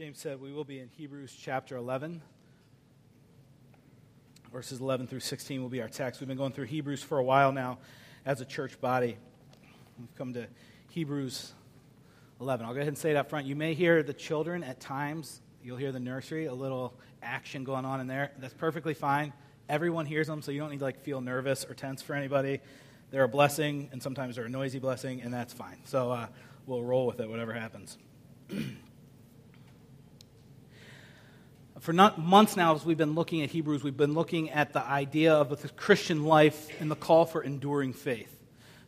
James said, we will be in Hebrews chapter 11. Verses 11 through 16 will be our text. We've been going through Hebrews for a while now as a church body. We've come to Hebrews 11. I'll go ahead and say it up front. You may hear the children at times, you'll hear the nursery, a little action going on in there. That's perfectly fine. Everyone hears them, so you don't need to like feel nervous or tense for anybody. They're a blessing, and sometimes they're a noisy blessing, and that's fine. So uh, we'll roll with it, whatever happens. for months now, as we've been looking at Hebrews, we've been looking at the idea of the Christian life and the call for enduring faith.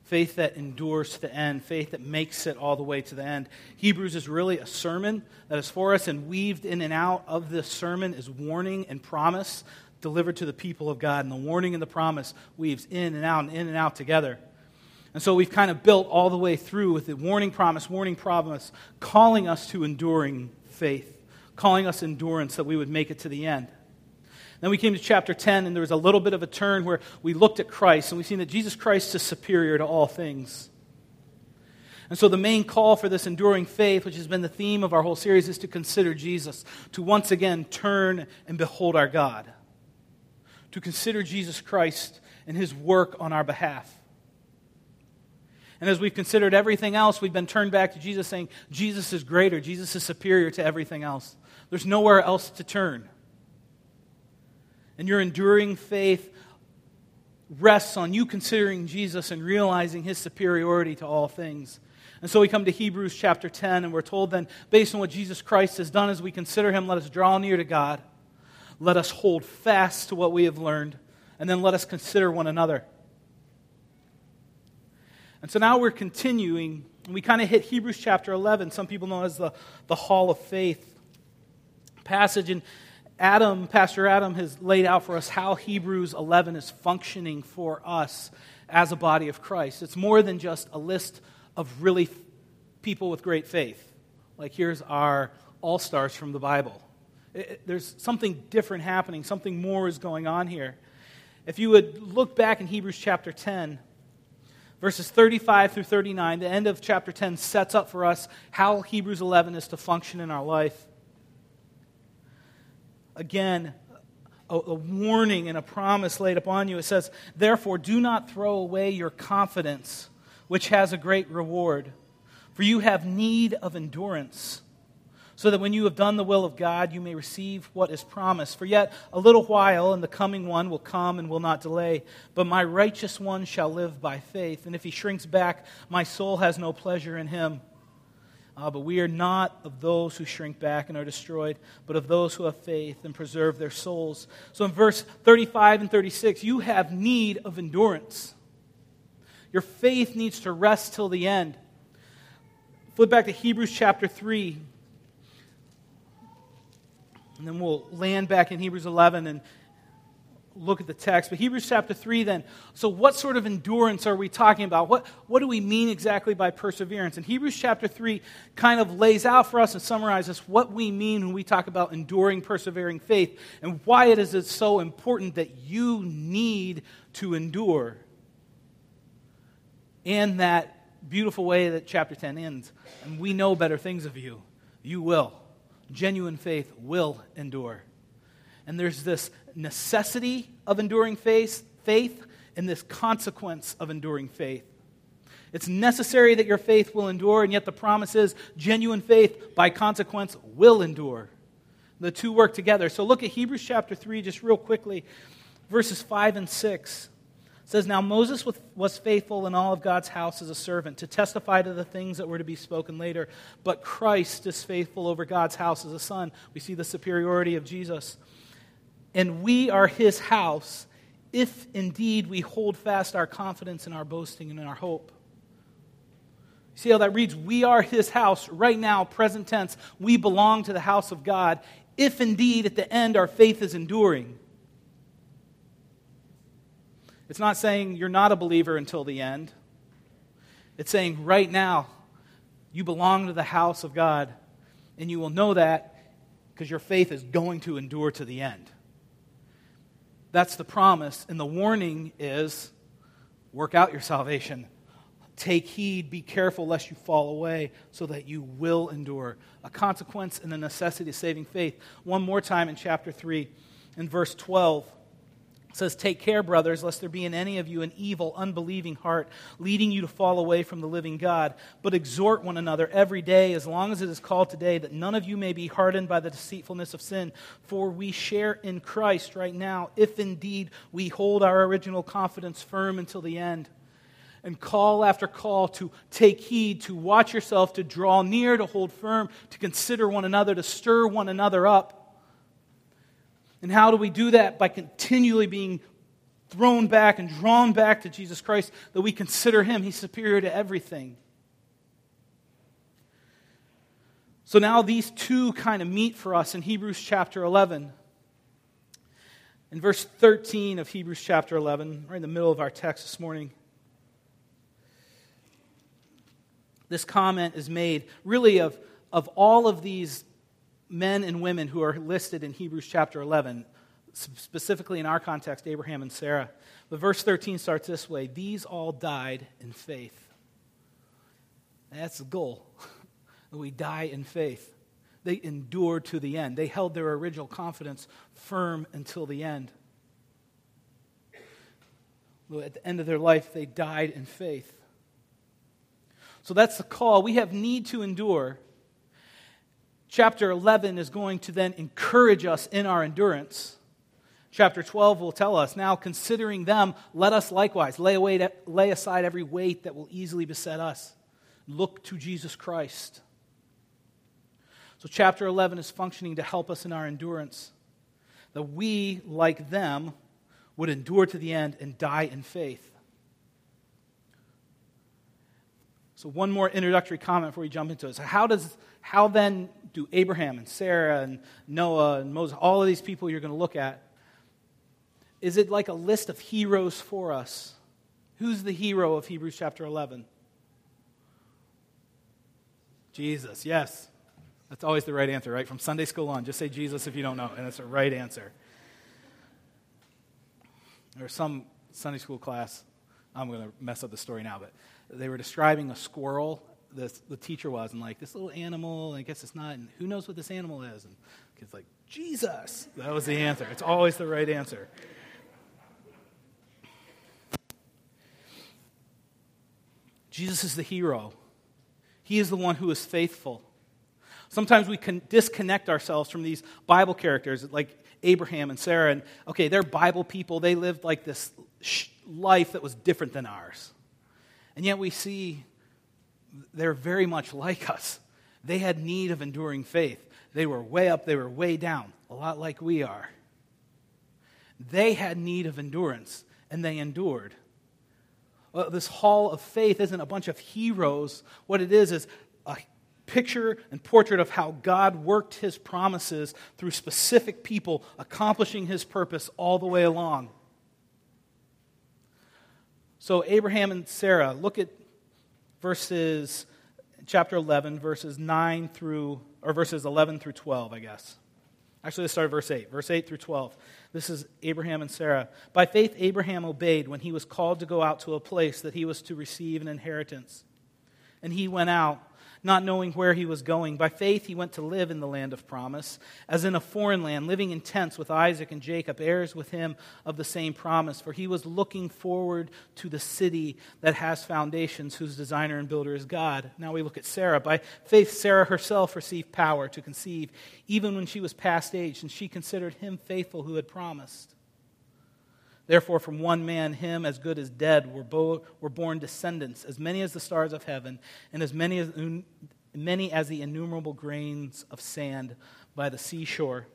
Faith that endures to the end, faith that makes it all the way to the end. Hebrews is really a sermon that is for us, and weaved in and out of this sermon is warning and promise delivered to the people of God. And the warning and the promise weaves in and out and in and out together. And so we've kind of built all the way through with the warning promise, warning promise, calling us to enduring faith calling us endurance that we would make it to the end. Then we came to chapter 10, and there was a little bit of a turn where we looked at Christ, and we've seen that Jesus Christ is superior to all things. And so, the main call for this enduring faith, which has been the theme of our whole series, is to consider Jesus, to once again turn and behold our God, to consider Jesus Christ and his work on our behalf. And as we've considered everything else, we've been turned back to Jesus, saying, Jesus is greater, Jesus is superior to everything else. There's nowhere else to turn. And your enduring faith rests on you considering Jesus and realizing his superiority to all things. And so we come to Hebrews chapter 10, and we're told then, based on what Jesus Christ has done, as we consider him, let us draw near to God. Let us hold fast to what we have learned, and then let us consider one another. And so now we're continuing. We kind of hit Hebrews chapter 11. Some people know as the, the Hall of Faith passage. And Adam, Pastor Adam, has laid out for us how Hebrews 11 is functioning for us as a body of Christ. It's more than just a list of really people with great faith. Like, here's our all stars from the Bible. It, there's something different happening, something more is going on here. If you would look back in Hebrews chapter 10, verses 35 through 39, the end of chapter 10 sets up for us how Hebrews 11 is to function in our life again a, a, warning and a promise laid upon you. It says, Therefore, do not throw away your confidence, which has a great reward, for you have need of endurance. So that when you have done the will of God, you may receive what is promised. For yet a little while, and the coming one will come and will not delay. But my righteous one shall live by faith. And if he shrinks back, my soul has no pleasure in him. Uh, but we are not of those who shrink back and are destroyed, but of those who have faith and preserve their souls. So in verse 35 and 36, you have need of endurance. Your faith needs to rest till the end. Flip back to Hebrews chapter 3. And then we'll land back in Hebrews 11 and, look at the text. But Hebrews chapter 3, then. So, what sort of endurance are we talking about? What, what do we mean exactly by perseverance? And Hebrews chapter 3 kind of lays out for us and summarizes what we mean when we talk about enduring, persevering faith and why it is so important that you need to endure. In that beautiful way that chapter 10 ends. And we know better things of you. You will. Genuine faith will endure. And there's this necessity of enduring faith, faith and this consequence of enduring faith. It's necessary that your faith will endure, and yet the promise is genuine faith, by consequence, will endure. The two work together. So look at Hebrews chapter 3 just real quickly, verses 5 and 6. It says, Now Moses was faithful in all of God's house as a servant to testify to the things that were to be spoken later, but Christ is faithful over God's house as a son. We see the superiority of Jesus and we are his house if indeed we hold fast our confidence and our boasting and in our hope. See how that reads? We are his house right now, present tense. We belong to the house of God if indeed at the end our faith is enduring. It's not saying you're not a believer until the end. It's saying right now you belong to the house of God, and you will know that because your faith is going to endure to the end. That's the promise. And the warning is work out your salvation. Take heed, be careful lest you fall away, so that you will endure. A consequence and a necessity of saving faith. One more time in chapter 3, in verse 12. It says, Take care, brothers, lest there be in any of you an evil, unbelieving heart, leading you to fall away from the living God. But exhort one another every day, as long as it is called today, that none of you may be hardened by the deceitfulness of sin. For we share in Christ right now, if indeed we hold our original confidence firm until the end. And call after call to take heed, to watch yourself, to draw near, to hold firm, to consider one another, to stir one another up and how do we do that? By continually being thrown back and drawn back to Jesus Christ, that we consider Him. He's superior to everything. So now these two kind of meet for us in Hebrews chapter 11. In verse 13 of Hebrews chapter 11, right in the middle of our text this morning, this comment is made really of, of all of these men and women who are listed in Hebrews chapter 11, specifically in our context, Abraham and Sarah. But verse 13 starts this way These all died in faith. That's the goal. we die in faith. They endured to the end, they held their original confidence firm until the end. At the end of their life, they died in faith. So that's the call. We have need to endure Chapter 11 is going to then encourage us in our endurance. Chapter 12 will tell us, now considering them, let us likewise lay, away, lay aside every weight that will easily beset us. Look to Jesus Christ. So, chapter 11 is functioning to help us in our endurance. That we, like them, would endure to the end and die in faith. So, one more introductory comment before we jump into it. So, how, does, how then do Abraham and Sarah and Noah and Moses, all of these people you're going to look at, is it like a list of heroes for us? Who's the hero of Hebrews chapter 11? Jesus, yes. That's always the right answer, right? From Sunday school on, just say Jesus if you don't know, and that's the right answer. Or some Sunday school class, I'm going to mess up the story now, but they were describing a squirrel the, the teacher was, and like, this little animal, I guess it's not, and who knows what this animal is? And kid's like, Jesus! That was the answer. It's always the right answer. Jesus is the hero. He is the one who is faithful. Sometimes we can disconnect ourselves from these Bible characters like Abraham and Sarah. And okay, they're Bible people. They lived like this life that was different than ours. And yet we see they're very much like us. They had need of enduring faith. They were way up, they were way down, a lot like we are. They had need of endurance, and they endured. Well, this hall of faith isn't a bunch of heroes. What it is is a picture and portrait of how God worked his promises through specific people accomplishing his purpose all the way along. So, Abraham and Sarah, look at verses, chapter 11, verses 9 through, or verses 11 through 12, I guess. Actually, let's start at verse 8. Verse 8 through 12. This is Abraham and Sarah. By faith, Abraham obeyed when he was called to go out to a place that he was to receive an inheritance. And he went out not knowing where he was going. By faith, he went to live in the land of promise, as in a foreign land, living in tents with Isaac and Jacob, heirs with him of the same promise. For he was looking forward to the city that has foundations, whose designer and builder is God. Now we look at Sarah. By faith, Sarah herself received power to conceive, even when she was past age, and she considered him faithful who had promised. Therefore, from one man, him as good as dead, were, bo- were born descendants, as many as the stars of heaven, and as many as, un- many as the innumerable grains of sand by the seashore.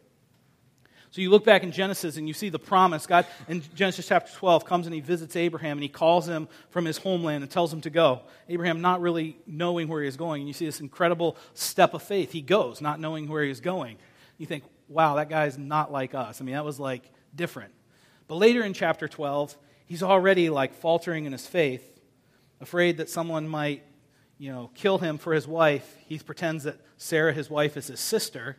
So you look back in Genesis and you see the promise. God, in Genesis chapter 12, comes and he visits Abraham and he calls him from his homeland and tells him to go. Abraham, not really knowing where he is going. And you see this incredible step of faith. He goes, not knowing where he is going. You think, wow, that guy's not like us. I mean, that was like different. But later in chapter 12, he's already like faltering in his faith, afraid that someone might, you know, kill him for his wife. He pretends that Sarah, his wife, is his sister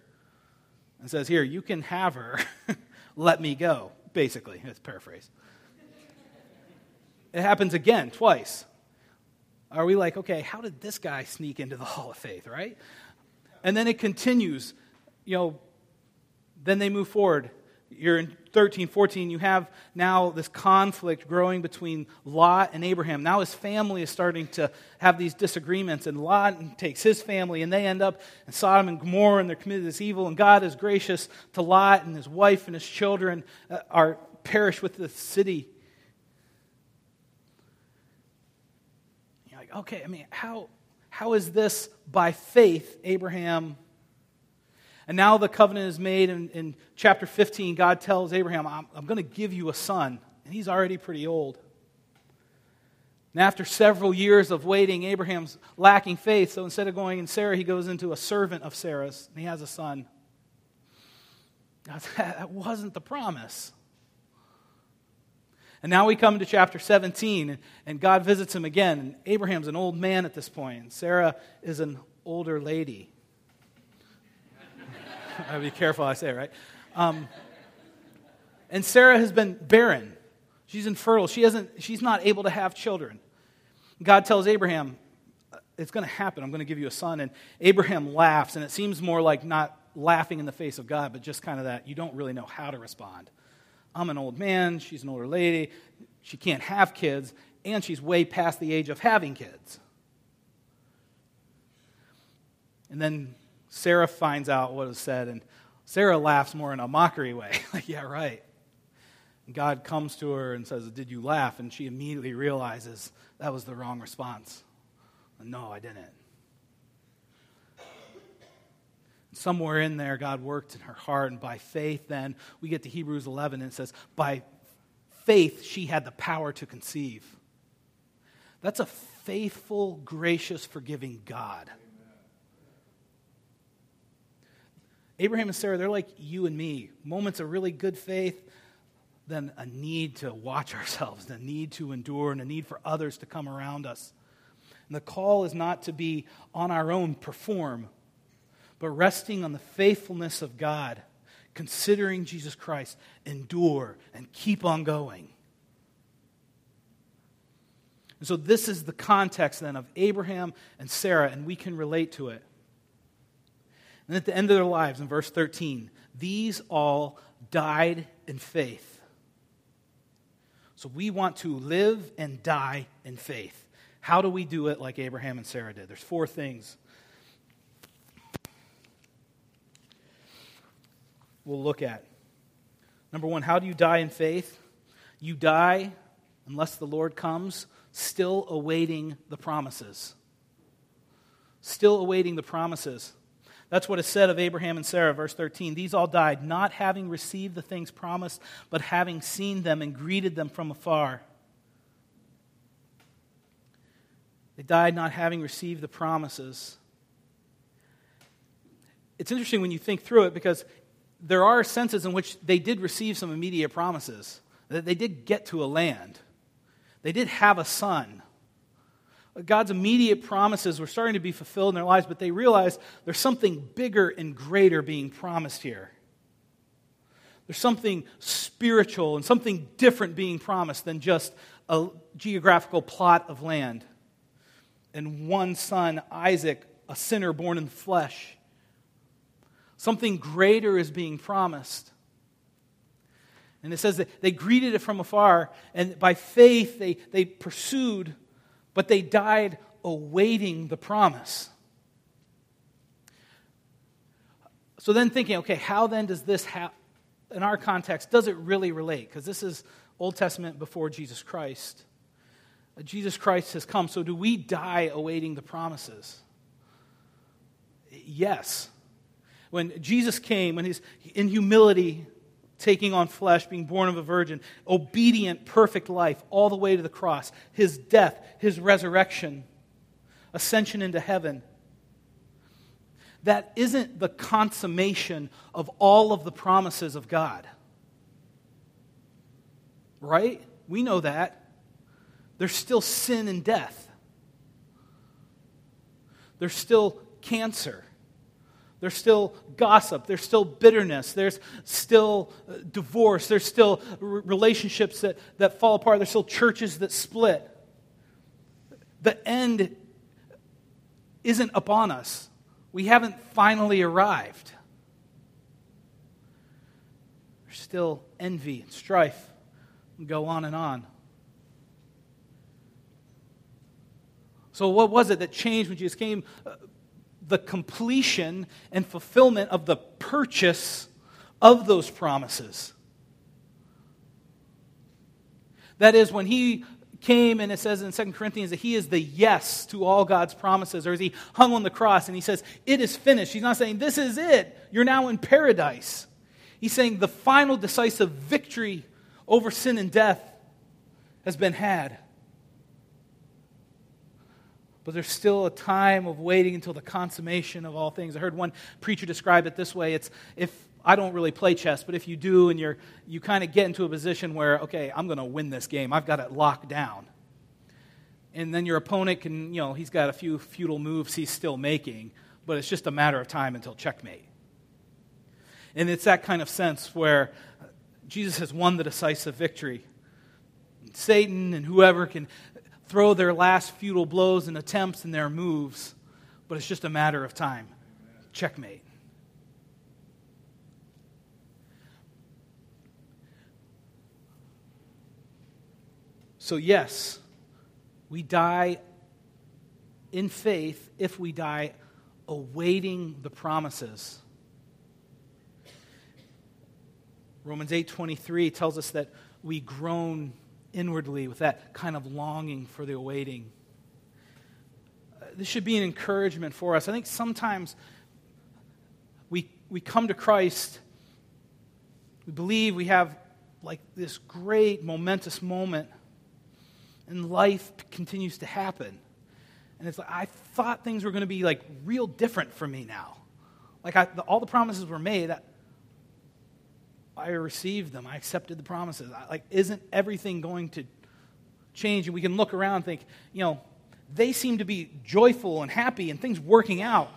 and says, Here, you can have her. Let me go, basically. That's paraphrase. It happens again, twice. Are we like, okay, how did this guy sneak into the hall of faith, right? And then it continues. You know, then they move forward. You're in 13, 14. You have now this conflict growing between Lot and Abraham. Now his family is starting to have these disagreements, and Lot takes his family, and they end up in Sodom and Gomorrah, and they're committed this evil. And God is gracious to Lot, and his wife and his children uh, are perish with the city. You're like, okay, I mean, how, how is this by faith, Abraham? And now the covenant is made. In, in chapter 15, God tells Abraham, I'm, I'm going to give you a son. And he's already pretty old. And after several years of waiting, Abraham's lacking faith. So instead of going in Sarah, he goes into a servant of Sarah's, and he has a son. That wasn't the promise. And now we come to chapter 17, and God visits him again. And Abraham's an old man at this point, and Sarah is an older lady. I gotta be careful I say it, right? Um, and Sarah has been barren. She's infertile. She hasn't, she's not able to have children. God tells Abraham, It's going to happen. I'm going to give you a son. And Abraham laughs, and it seems more like not laughing in the face of God, but just kind of that you don't really know how to respond. I'm an old man. She's an older lady. She can't have kids, and she's way past the age of having kids. And then Sarah finds out what was said, and Sarah laughs more in a mockery way. like, yeah, right. And God comes to her and says, Did you laugh? And she immediately realizes that was the wrong response. No, I didn't. Somewhere in there, God worked in her heart, and by faith, then we get to Hebrews 11, and it says, By faith, she had the power to conceive. That's a faithful, gracious, forgiving God. Abraham and Sarah, they're like you and me. Moments of really good faith, then a need to watch ourselves, a need to endure, and a need for others to come around us. And the call is not to be on our own, perform, but resting on the faithfulness of God, considering Jesus Christ, endure, and keep on going. And so, this is the context then of Abraham and Sarah, and we can relate to it. And at the end of their lives, in verse 13, these all died in faith. So we want to live and die in faith. How do we do it like Abraham and Sarah did? There's four things. We'll look at. Number one, how do you die in faith? You die unless the Lord comes, still awaiting the promises. Still awaiting the promises. That's what is said of Abraham and Sarah, verse 13. These all died, not having received the things promised, but having seen them and greeted them from afar. They died not having received the promises. It's interesting when you think through it because there are senses in which they did receive some immediate promises. That they did get to a land. They did have a son. God's immediate promises were starting to be fulfilled in their lives, but they realized there's something bigger and greater being promised here. There's something spiritual and something different being promised than just a geographical plot of land. And one son, Isaac, a sinner born in flesh. Something greater is being promised. And it says that they greeted it from afar, and by faith they, they pursued but they died awaiting the promise. So then thinking, okay, how then does this happen? In our context, does it really relate? Because this is Old Testament before Jesus Christ. Uh, Jesus Christ has come. So do we die awaiting the promises? Yes. When Jesus came, when he's in humility, taking on flesh, being born of a virgin, obedient, perfect life, all the way to the cross, his death, his resurrection, ascension into heaven. That isn't the consummation of all of the promises of God. Right? We know that. There's still sin and death. There's still cancer. There's still gossip. There's still bitterness. There's still uh, divorce. There's still relationships that, that fall apart. There's still churches that split. The end isn't upon us. We haven't finally arrived. There's still envy and strife and go on and on. So, what was it that changed when Jesus came? The completion and fulfillment of the purchase of those promises. That is, when he came and it says in 2 Corinthians that he is the yes to all God's promises, or as he hung on the cross and he says, It is finished. He's not saying, This is it. You're now in paradise. He's saying the final decisive victory over sin and death has been had. But there's still a time of waiting until the consummation of all things. I heard one preacher describe it this way it's if I don't really play chess, but if you do and you're, you kind of get into a position where, okay, I'm going to win this game, I've got it locked down. And then your opponent can, you know, he's got a few futile moves he's still making, but it's just a matter of time until checkmate. And it's that kind of sense where Jesus has won the decisive victory. Satan and whoever can throw their last futile blows and attempts and their moves, but it's just a matter of time. Checkmate. So, yes, we die in faith if we die awaiting the promises. Romans 8:23 tells us that we groan inwardly with that kind of longing for the awaiting. Uh, this should be an encouragement for us. I think sometimes we, we come to Christ, we believe we have like this great momentous moment, and life continues to happen. And it's like, I thought things were going to be like real different for me now. Like I, the, all the promises were made. I received them. I accepted the promises. I, like, isn't everything going to change? And we can look around and think, you know, they seem to be joyful and happy and things working out.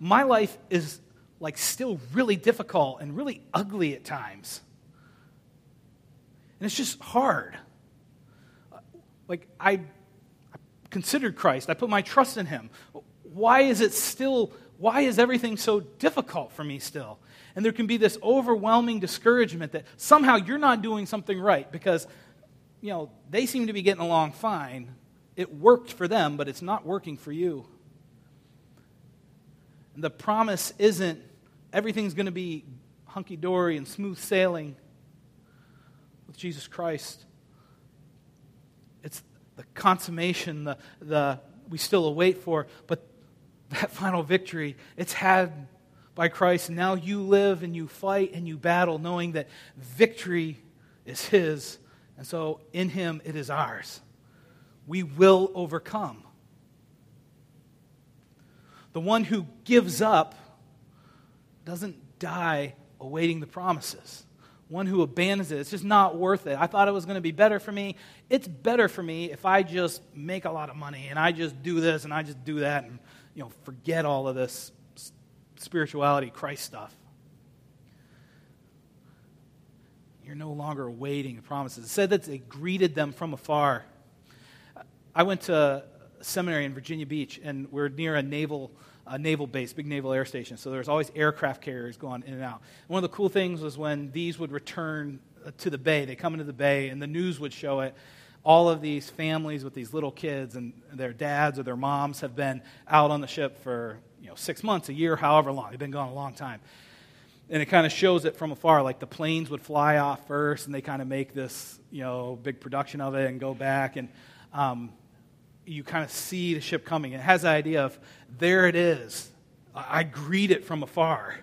My life is like still really difficult and really ugly at times. And it's just hard. Uh, like, I, I considered Christ, I put my trust in Him. Why is it still, why is everything so difficult for me still? And there can be this overwhelming discouragement that somehow you're not doing something right because, you know, they seem to be getting along fine. It worked for them, but it's not working for you. And the promise isn't everything's going to be hunky dory and smooth sailing with Jesus Christ. It's the consummation, the, the we still await for, but that final victory, it's had by Christ. And now you live and you fight and you battle knowing that victory is His. And so in Him it is ours. We will overcome. The one who gives up doesn't die awaiting the promises. One who abandons it, it's just not worth it. I thought it was going to be better for me. It's better for me if I just make a lot of money and I just do this and I just do that and you know forget all of this spirituality, Christ stuff. You're no longer awaiting the promises. It said that they greeted them from afar. I went to a seminary in Virginia Beach, and we're near a naval, a naval base, big naval air station. So there's always aircraft carriers going in and out. One of the cool things was when these would return uh, to the bay, they come into the bay, and the news would show it. All of these families with these little kids and their dads or their moms have been out on the ship for you know, six months, a year, however long. They've been gone a long time. And it kind of shows it from afar, like the planes would fly off first, and they kind of make this, you know, big production of it and go back, and um, you kind of see the ship coming. It has the idea of there it is. I greet it from afar.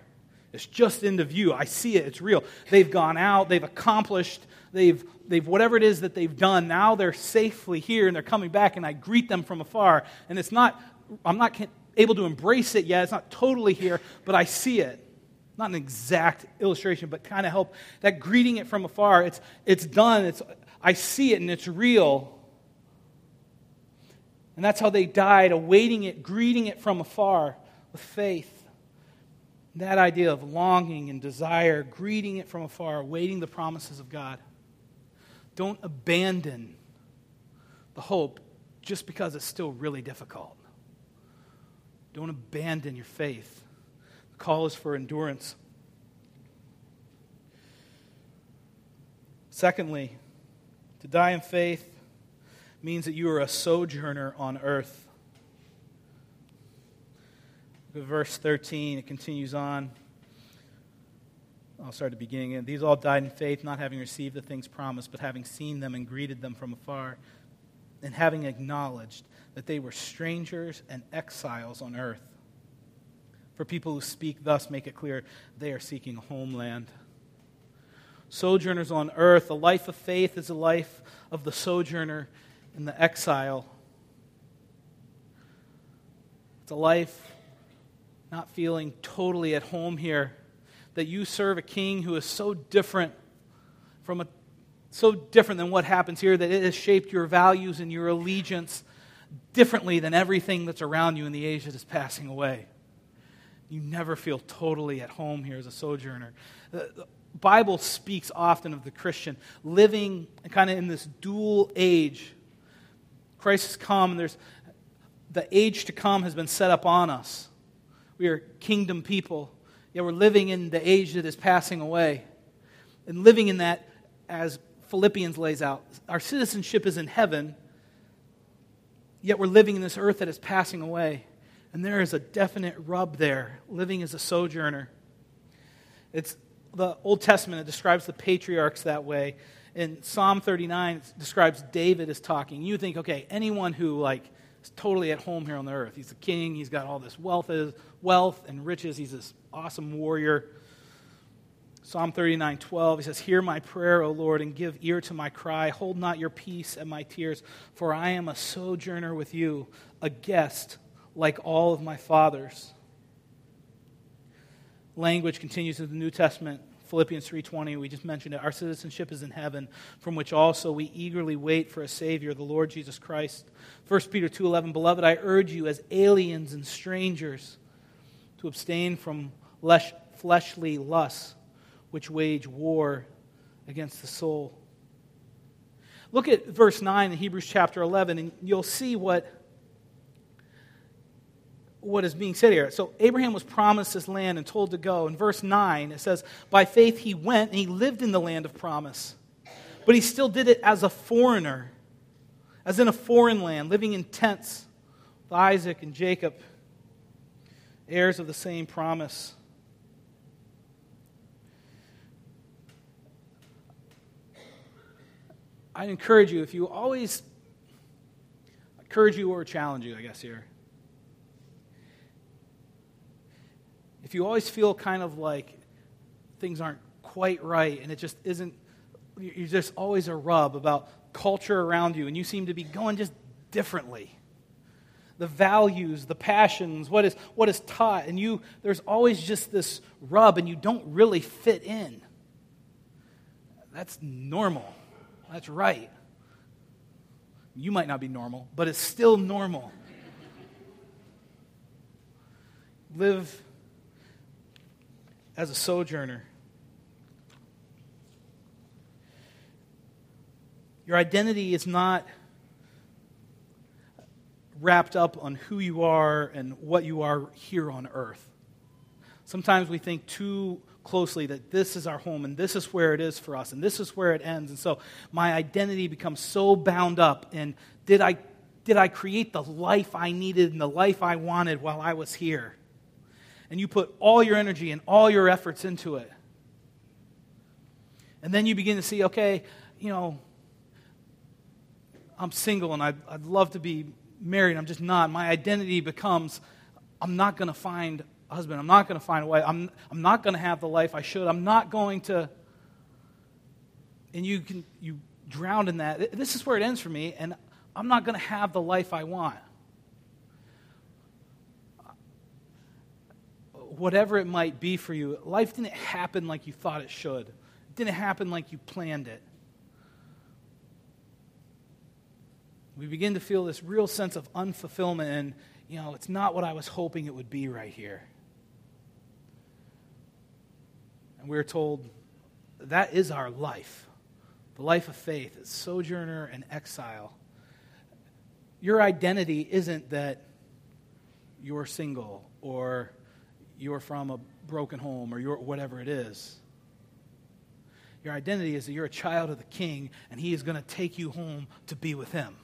It's just into view. I see it. It's real. They've gone out. They've accomplished. They've, they've whatever it is that they've done. Now they're safely here and they're coming back, and I greet them from afar. And it's not. I'm not able to embrace it yet. It's not totally here, but I see it. Not an exact illustration, but kind of help. That greeting it from afar, it's, it's done. It's, I see it and it's real. And that's how they died, awaiting it, greeting it from afar with faith. That idea of longing and desire, greeting it from afar, awaiting the promises of God. Don't abandon the hope just because it's still really difficult. Don't abandon your faith. The call is for endurance. Secondly, to die in faith means that you are a sojourner on earth. verse 13, it continues on. I'll start at the beginning. In these all died in faith, not having received the things promised, but having seen them and greeted them from afar, and having acknowledged that they were strangers and exiles on earth. For people who speak thus make it clear they are seeking a homeland. Sojourners on earth, the life of faith is the life of the sojourner and the exile. It's a life not feeling totally at home here, that you serve a king who is so different from a so different than what happens here that it has shaped your values and your allegiance differently than everything that's around you in the age that is passing away. You never feel totally at home here as a sojourner. The Bible speaks often of the Christian living kind of in this dual age. Christ has come, and there's the age to come has been set up on us. We are kingdom people, yet we're living in the age that is passing away. And living in that, as Philippians lays out, our citizenship is in heaven, yet we're living in this earth that is passing away. And there is a definite rub there, living as a sojourner. It's the Old Testament, it describes the patriarchs that way. In Psalm 39, it describes David as talking. You think, okay, anyone who like is totally at home here on the earth. He's a king, he's got all this wealth, wealth and riches, he's this awesome warrior. Psalm 39, 12, he says, Hear my prayer, O Lord, and give ear to my cry. Hold not your peace at my tears, for I am a sojourner with you, a guest like all of my fathers. Language continues in the New Testament. Philippians 3:20 we just mentioned it our citizenship is in heaven from which also we eagerly wait for a savior the Lord Jesus Christ. 1 Peter 2:11 beloved I urge you as aliens and strangers to abstain from fleshly lusts which wage war against the soul. Look at verse 9 in Hebrews chapter 11 and you'll see what what is being said here. So Abraham was promised this land and told to go. In verse 9, it says, By faith he went and he lived in the land of promise. But he still did it as a foreigner, as in a foreign land, living in tents with Isaac and Jacob, heirs of the same promise. I encourage you, if you always, encourage you or challenge you, I guess, here if you always feel kind of like things aren't quite right and it just isn't, you're just always a rub about culture around you and you seem to be going just differently. The values, the passions, what is, what is taught, and you, there's always just this rub and you don't really fit in. That's normal. That's right. You might not be normal, but it's still normal. Live as a sojourner. Your identity is not wrapped up on who you are and what you are here on earth. Sometimes we think too closely that this is our home and this is where it is for us and this is where it ends. And so my identity becomes so bound up in did I, did I create the life I needed and the life I wanted while I was here? And you put all your energy and all your efforts into it. And then you begin to see, okay, you know, I'm single and I'd, I'd love to be married. I'm just not. My identity becomes I'm not going to find a husband. I'm not going to find a wife. I'm, I'm not going to have the life I should. I'm not going to. And you can you drown in that. This is where it ends for me, and I'm not going to have the life I want. Whatever it might be for you, life didn't happen like you thought it should. It didn't happen like you planned it. We begin to feel this real sense of unfulfillment, and, you know, it's not what I was hoping it would be right here. And we're told that is our life the life of faith, it's sojourner and exile. your identity isn't that you're single or you're from a broken home or you're whatever it is. Your identity is that you're a child of the king and he is going to take you home to be with him.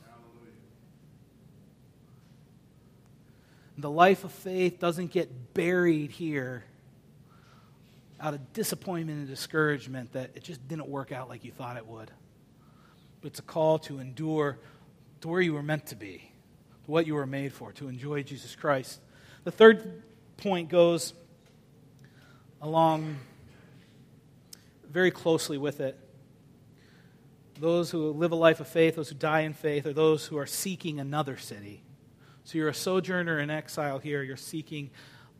The life of faith doesn't get buried here out of disappointment and discouragement that it just didn't work out like you thought it would. But it's a call to endure to where you were meant to be, to what you were made for, to enjoy Jesus Christ. The third point goes along very closely with it. Those who live a life of faith, those who die in faith, are those who are seeking another city. So you're a sojourner in exile here, you're seeking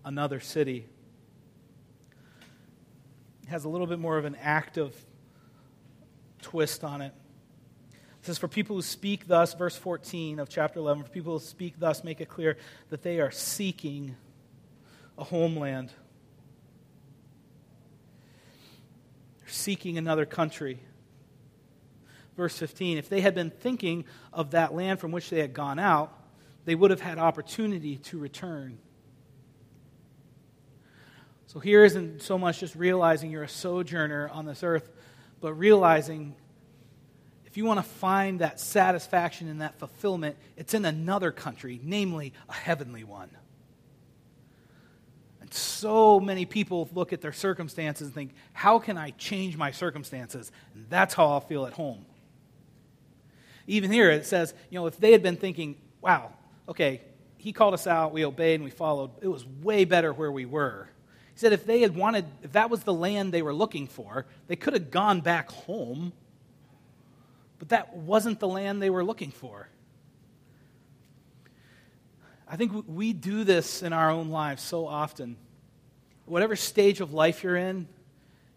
another city. It has a little bit more of an active twist on it. It says, For people who speak thus, verse 14 of chapter 11, for people who speak thus, make it clear that they are seeking a homeland. They're seeking another country. Verse 15 If they had been thinking of that land from which they had gone out, they would have had opportunity to return. So here isn't so much just realizing you're a sojourner on this earth, but realizing if you want to find that satisfaction and that fulfillment, it's in another country, namely a heavenly one. And so many people look at their circumstances and think, how can I change my circumstances? And that's how I'll feel at home. Even here, it says, you know, if they had been thinking, wow, okay, he called us out, we obeyed, and we followed, it was way better where we were. He said if they had wanted, if that was the land they were looking for, they could have gone back home, but that wasn't the land they were looking for. I think we do this in our own lives so often. Whatever stage of life you're in,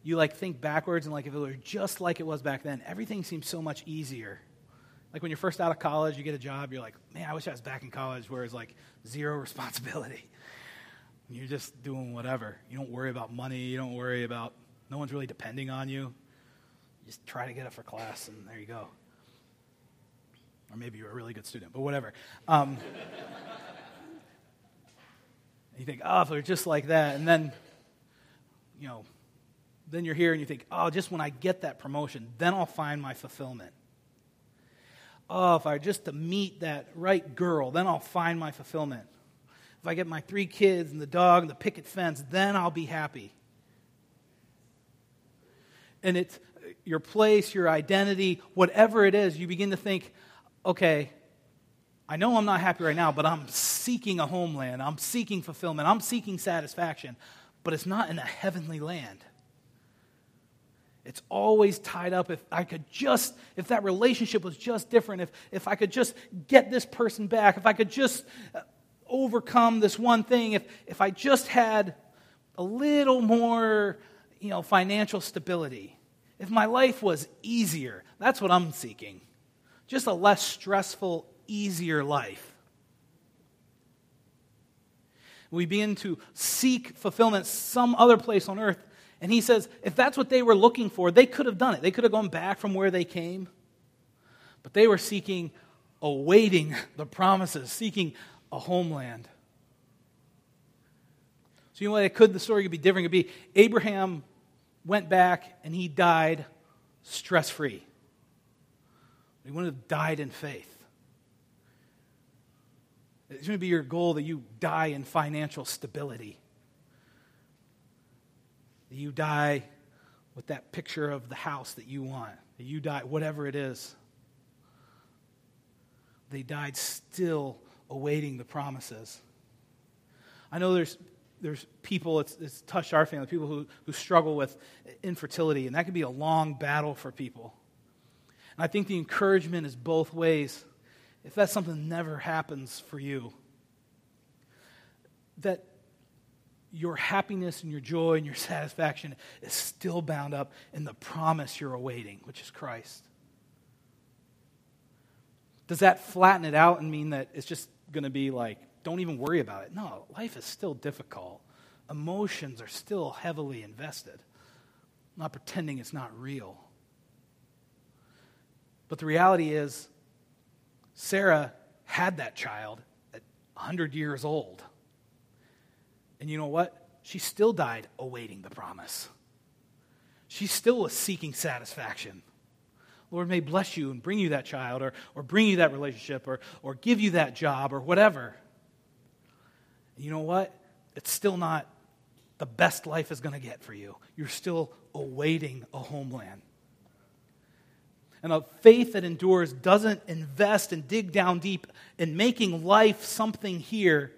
you like think backwards and like if it were just like it was back then, everything seems so much easier. Like when you're first out of college, you get a job, you're like, man, I wish I was back in college where it's like zero responsibility. You're just doing whatever. You don't worry about money. You don't worry about, no one's really depending on you. You just try to get up for class, and there you go. Or maybe you're a really good student, but whatever. Um, you think, oh, if they're just like that. And then, you know, then you're here and you think, oh, just when I get that promotion, then I'll find my fulfillment. Oh, if I just to meet that right girl, then I'll find my fulfillment. If I get my three kids and the dog and the picket fence, then I'll be happy. And it's your place, your identity, whatever it is, you begin to think, okay, I know I'm not happy right now, but I'm seeking a homeland. I'm seeking fulfillment. I'm seeking satisfaction. But it's not in a heavenly land. It's always tied up. If I could just, if that relationship was just different, if, if I could just get this person back, if I could just overcome this one thing, if, if I just had a little more, you know, financial stability, if my life was easier, that's what I'm seeking. Just a less stressful, easier life. We begin to seek fulfillment some other place on earth. And he says, if that's what they were looking for, they could have done it. They could have gone back from where they came. But they were seeking, awaiting the promises, seeking a homeland. So, you know what? It could, the story could be different. It could be Abraham went back and he died stress free. He wouldn't have died in faith. It's going to be your goal that you die in financial stability. That you die with that picture of the house that you want. That you die, whatever it is. They died still awaiting the promises. I know there's, there's people, it's, it's touched our family, people who, who struggle with infertility, and that can be a long battle for people. And I think the encouragement is both ways. If that's something that never happens for you, that your happiness and your joy and your satisfaction is still bound up in the promise you're awaiting, which is Christ. Does that flatten it out and mean that it's just going to be like, don't even worry about it. No, life is still difficult. Emotions are still heavily invested. I'm not pretending it's not real. But the reality is, Sarah had that child at 100 years old. And you know what? She still died awaiting the promise. She still was seeking satisfaction. Lord may bless you and bring you that child or, or bring you that relationship or, or give you that job or whatever. And you know what? It's still not the best life is going to get for you. You're still awaiting a homeland. And a faith that endures doesn't invest and dig down deep in making life something here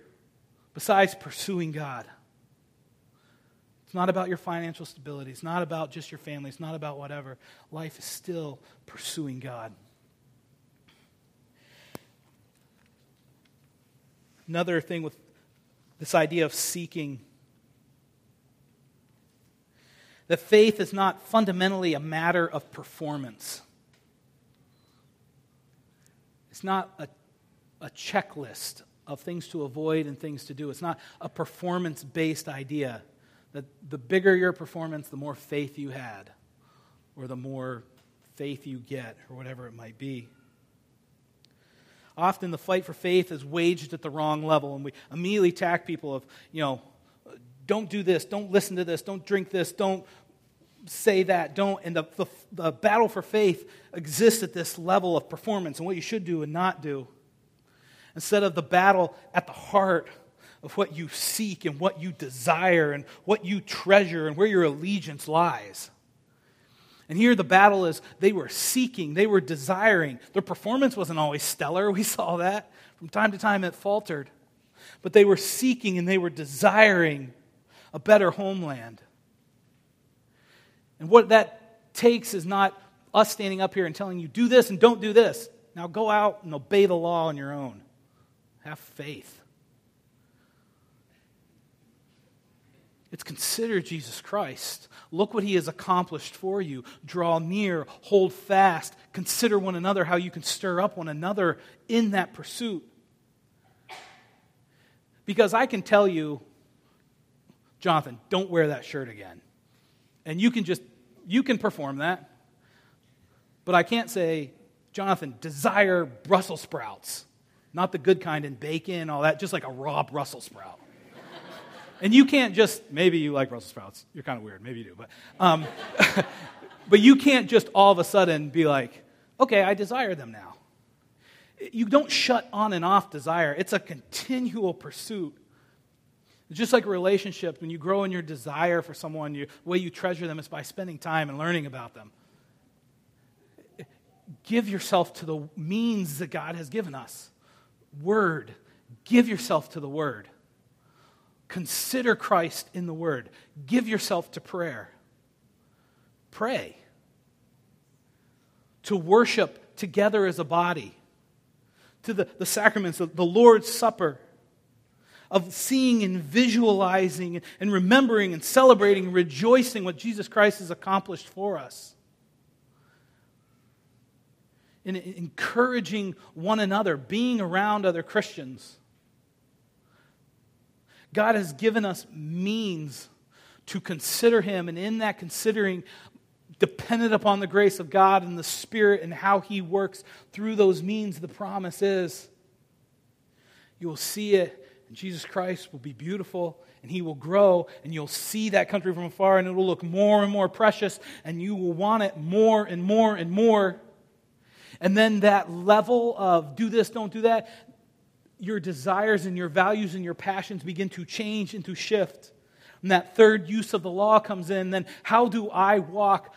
besides pursuing God. It's not about your financial stability. It's not about just your family. It's not about whatever. Life is still pursuing God. Another thing with this idea of seeking that faith is not fundamentally a matter of performance. It's not a, a checklist of things to avoid and things to do. It's not a performance based idea that the bigger your performance, the more faith you had, or the more faith you get, or whatever it might be. Often the fight for faith is waged at the wrong level, and we immediately attack people of, you know, don't do this, don't listen to this, don't drink this, don't say that, don't. And the, the, the battle for faith exists at this level of performance and what you should do and not do. Instead of the battle at the heart of what you seek and what you desire and what you treasure and where your allegiance lies. And here the battle is they were seeking, they were desiring. Their performance wasn't always stellar. We saw that. From time to time it faltered. But they were seeking and they were desiring a better homeland. And what that takes is not us standing up here and telling you, do this and don't do this. Now go out and obey the law on your own. Have faith. It's consider Jesus Christ. Look what he has accomplished for you. Draw near, hold fast, consider one another how you can stir up one another in that pursuit. Because I can tell you, Jonathan, don't wear that shirt again. And you can just, you can perform that. But I can't say, Jonathan, desire Brussels sprouts. Not the good kind and bacon, all that, just like a raw Brussels sprout. And you can't just, maybe you like Brussels sprouts. You're kind of weird. Maybe you do. But, um, but you can't just all of a sudden be like, okay, I desire them now. You don't shut on and off desire, it's a continual pursuit. Just like a relationship, when you grow in your desire for someone, you, the way you treasure them is by spending time and learning about them. Give yourself to the means that God has given us. Word. Give yourself to the Word. Consider Christ in the Word. Give yourself to prayer. Pray. To worship together as a body. To the, the sacraments of the Lord's Supper. Of seeing and visualizing and remembering and celebrating rejoicing what Jesus Christ has accomplished for us. In encouraging one another, being around other Christians God has given us means to consider Him, and in that considering, dependent upon the grace of God and the Spirit and how He works through those means, the promise is you will see it, and Jesus Christ will be beautiful, and He will grow, and you'll see that country from afar, and it will look more and more precious, and you will want it more and more and more. And then that level of do this, don't do that, your desires and your values and your passions begin to change and to shift. And that third use of the law comes in. Then, how do I walk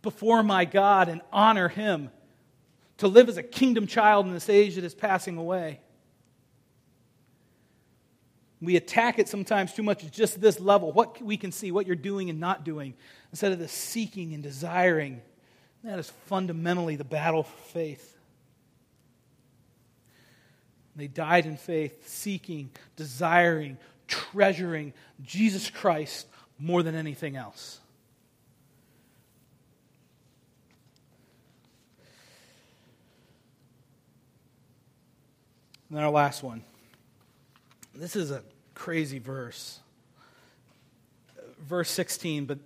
before my God and honor Him? To live as a kingdom child in this age that is passing away. We attack it sometimes too much at just this level, what we can see, what you're doing and not doing, instead of the seeking and desiring. That is fundamentally the battle for faith. They died in faith, seeking, desiring, treasuring Jesus Christ more than anything else. And then our last one. This is a crazy verse. Verse 16, but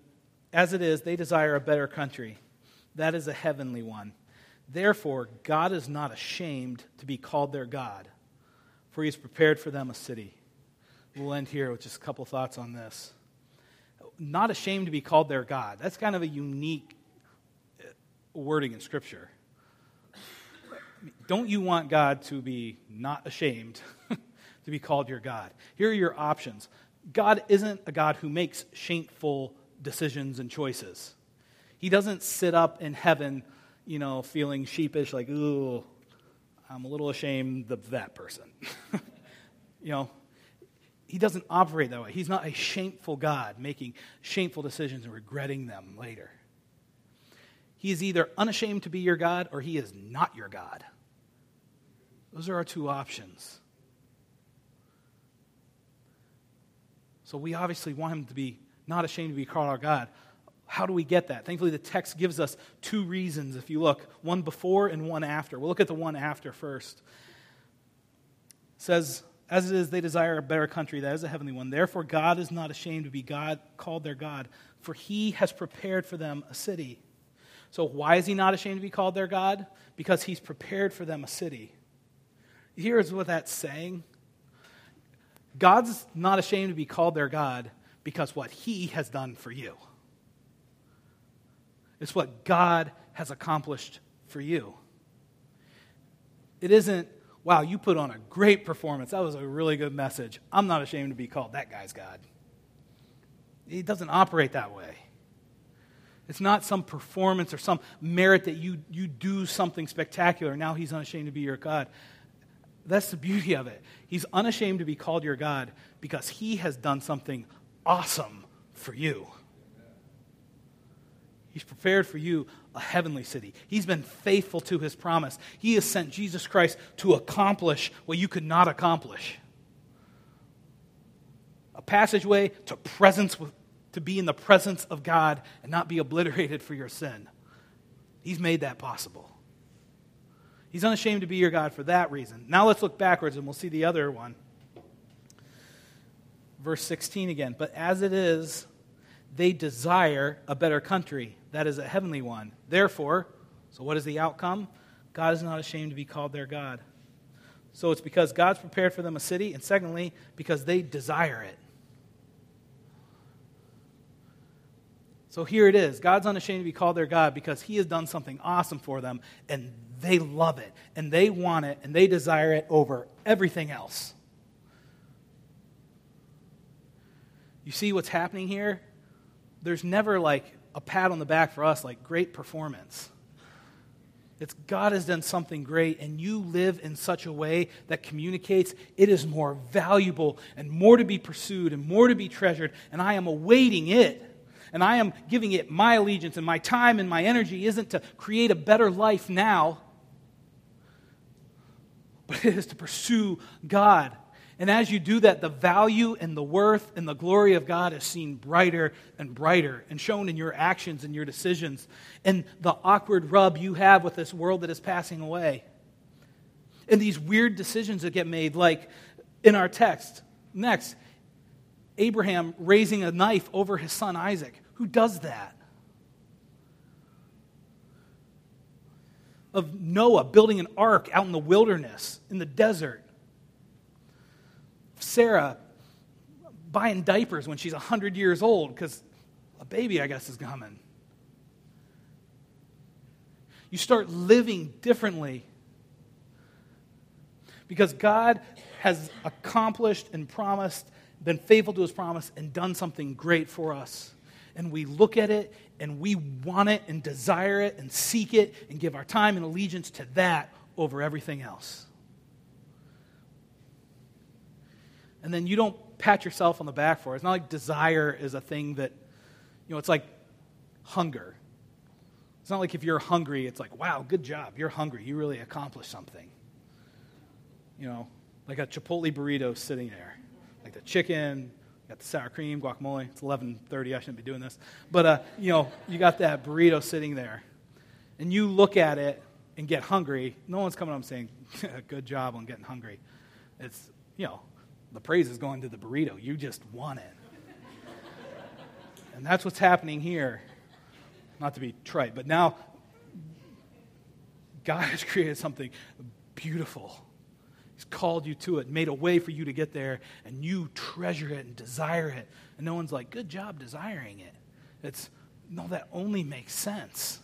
as it is, they desire a better country. That is a heavenly one. Therefore, God is not ashamed to be called their God, for he has prepared for them a city. We'll end here with just a couple thoughts on this. Not ashamed to be called their God. That's kind of a unique uh, wording in Scripture. Don't you want God to be not ashamed to be called your God? Here are your options. God isn't a God who makes shameful decisions and choices. He doesn't sit up in heaven, you know, feeling sheepish, like, ooh, I'm a little ashamed of that person. you know, he doesn't operate that way. He's not a shameful God making shameful decisions and regretting them later. He is either unashamed to be your God or he is not your God. Those are our two options. So we obviously want him to be not ashamed to be called our God. How do we get that? Thankfully, the text gives us two reasons if you look one before and one after. We'll look at the one after first. It says, As it is, they desire a better country, that is a heavenly one. Therefore, God is not ashamed to be God, called their God, for he has prepared for them a city. So, why is he not ashamed to be called their God? Because he's prepared for them a city. Here's what that's saying God's not ashamed to be called their God because what he has done for you. It's what God has accomplished for you. It isn't, wow, you put on a great performance. That was a really good message. I'm not ashamed to be called that guy's God. He doesn't operate that way. It's not some performance or some merit that you, you do something spectacular. Now he's unashamed to be your God. That's the beauty of it. He's unashamed to be called your God because he has done something awesome for you. He's prepared for you a heavenly city. He's been faithful to his promise. He has sent Jesus Christ to accomplish what you could not accomplish. A passageway to presence with, to be in the presence of God and not be obliterated for your sin. He's made that possible. He's unashamed to be your God for that reason. Now let's look backwards and we'll see the other one. Verse 16 again. But as it is, they desire a better country, that is a heavenly one. Therefore, so what is the outcome? God is not ashamed to be called their God. So it's because God's prepared for them a city, and secondly, because they desire it. So here it is. God's unashamed to be called their God because he has done something awesome for them, and they love it, and they want it, and they desire it over everything else. You see what's happening here? There's never like a pat on the back for us, like great performance. It's God has done something great, and you live in such a way that communicates it is more valuable and more to be pursued and more to be treasured, and I am awaiting it. And I am giving it my allegiance, and my time and my energy isn't to create a better life now, but it is to pursue God and as you do that, the value and the worth and the glory of God is seen brighter and brighter and shown in your actions and your decisions and the awkward rub you have with this world that is passing away. And these weird decisions that get made, like in our text. Next, Abraham raising a knife over his son Isaac. Who does that? Of Noah building an ark out in the wilderness, in the desert Sarah buying diapers when she's 100 years old because a baby, I guess, is coming. You start living differently because God has accomplished and promised, been faithful to his promise, and done something great for us. And we look at it and we want it and desire it and seek it and give our time and allegiance to that over everything else. and then you don't pat yourself on the back for it. It's not like desire is a thing that, you know, it's like hunger. It's not like if you're hungry, it's like, wow, good job. You're hungry. You really accomplished something. You know, like a Chipotle burrito sitting there. Like the chicken, got the sour cream, guacamole. It's 11:30. I shouldn't be doing this, but uh, you know, you got that burrito sitting there, and you look at it and get hungry. No one's coming up saying, "Good job on getting hungry." It's you know, the praise is going to the burrito. You just want it. and that's what's happening here. Not to be trite, but now God has created something beautiful. He's called you to it, made a way for you to get there, and you treasure it and desire it. And no one's like, good job desiring it. It's, no, that only makes sense.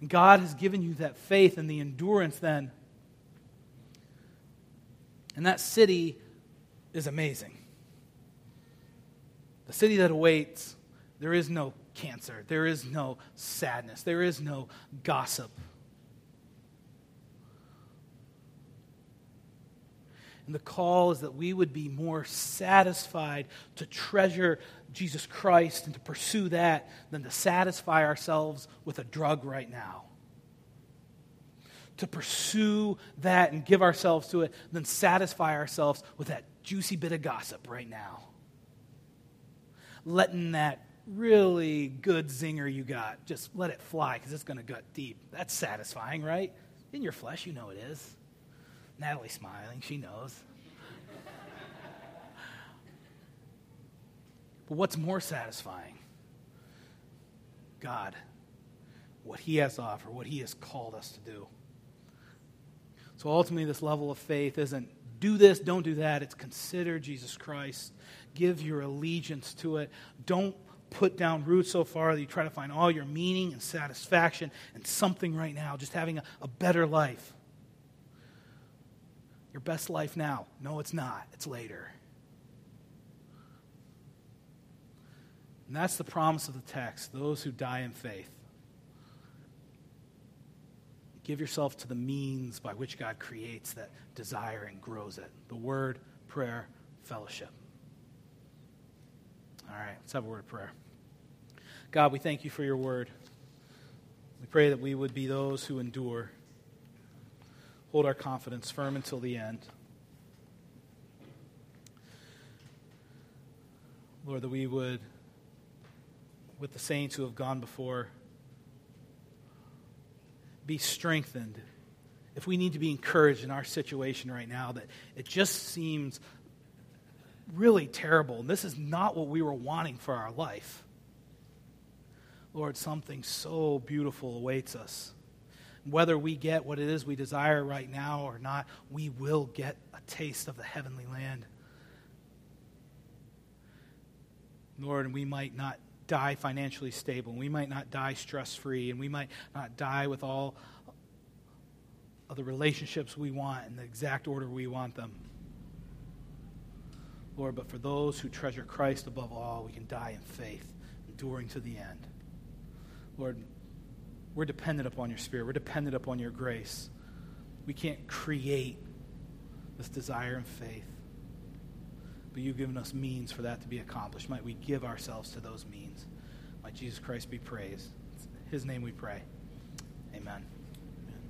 And God has given you that faith and the endurance then. And that city is amazing. The city that awaits, there is no cancer, there is no sadness, there is no gossip. And the call is that we would be more satisfied to treasure Jesus Christ and to pursue that than to satisfy ourselves with a drug right now. To pursue that and give ourselves to it than satisfy ourselves with that juicy bit of gossip right now. Letting that really good zinger you got, just let it fly because it's going to gut deep. That's satisfying, right? In your flesh, you know it is. Natalie smiling, she knows. but what's more satisfying? God, what He has to offer, what He has called us to do. So ultimately, this level of faith isn't do this, don't do that. It's consider Jesus Christ. Give your allegiance to it. Don't put down roots so far that you try to find all your meaning and satisfaction and something right now, just having a, a better life. Your best life now. No, it's not. It's later. And that's the promise of the text those who die in faith. Give yourself to the means by which God creates that desire and grows it the word, prayer, fellowship. All right, let's have a word of prayer. God, we thank you for your word. We pray that we would be those who endure hold our confidence firm until the end. Lord, that we would, with the saints who have gone before, be strengthened. If we need to be encouraged in our situation right now, that it just seems really terrible, and this is not what we were wanting for our life. Lord, something so beautiful awaits us. Whether we get what it is we desire right now or not, we will get a taste of the heavenly land. Lord, and we might not die financially stable, and we might not die stress free, and we might not die with all of the relationships we want in the exact order we want them. Lord, but for those who treasure Christ above all, we can die in faith, enduring to the end. Lord, we're dependent upon your Spirit. We're dependent upon your grace. We can't create this desire and faith. But you've given us means for that to be accomplished. Might we give ourselves to those means. Might Jesus Christ be praised. In his name we pray. Amen.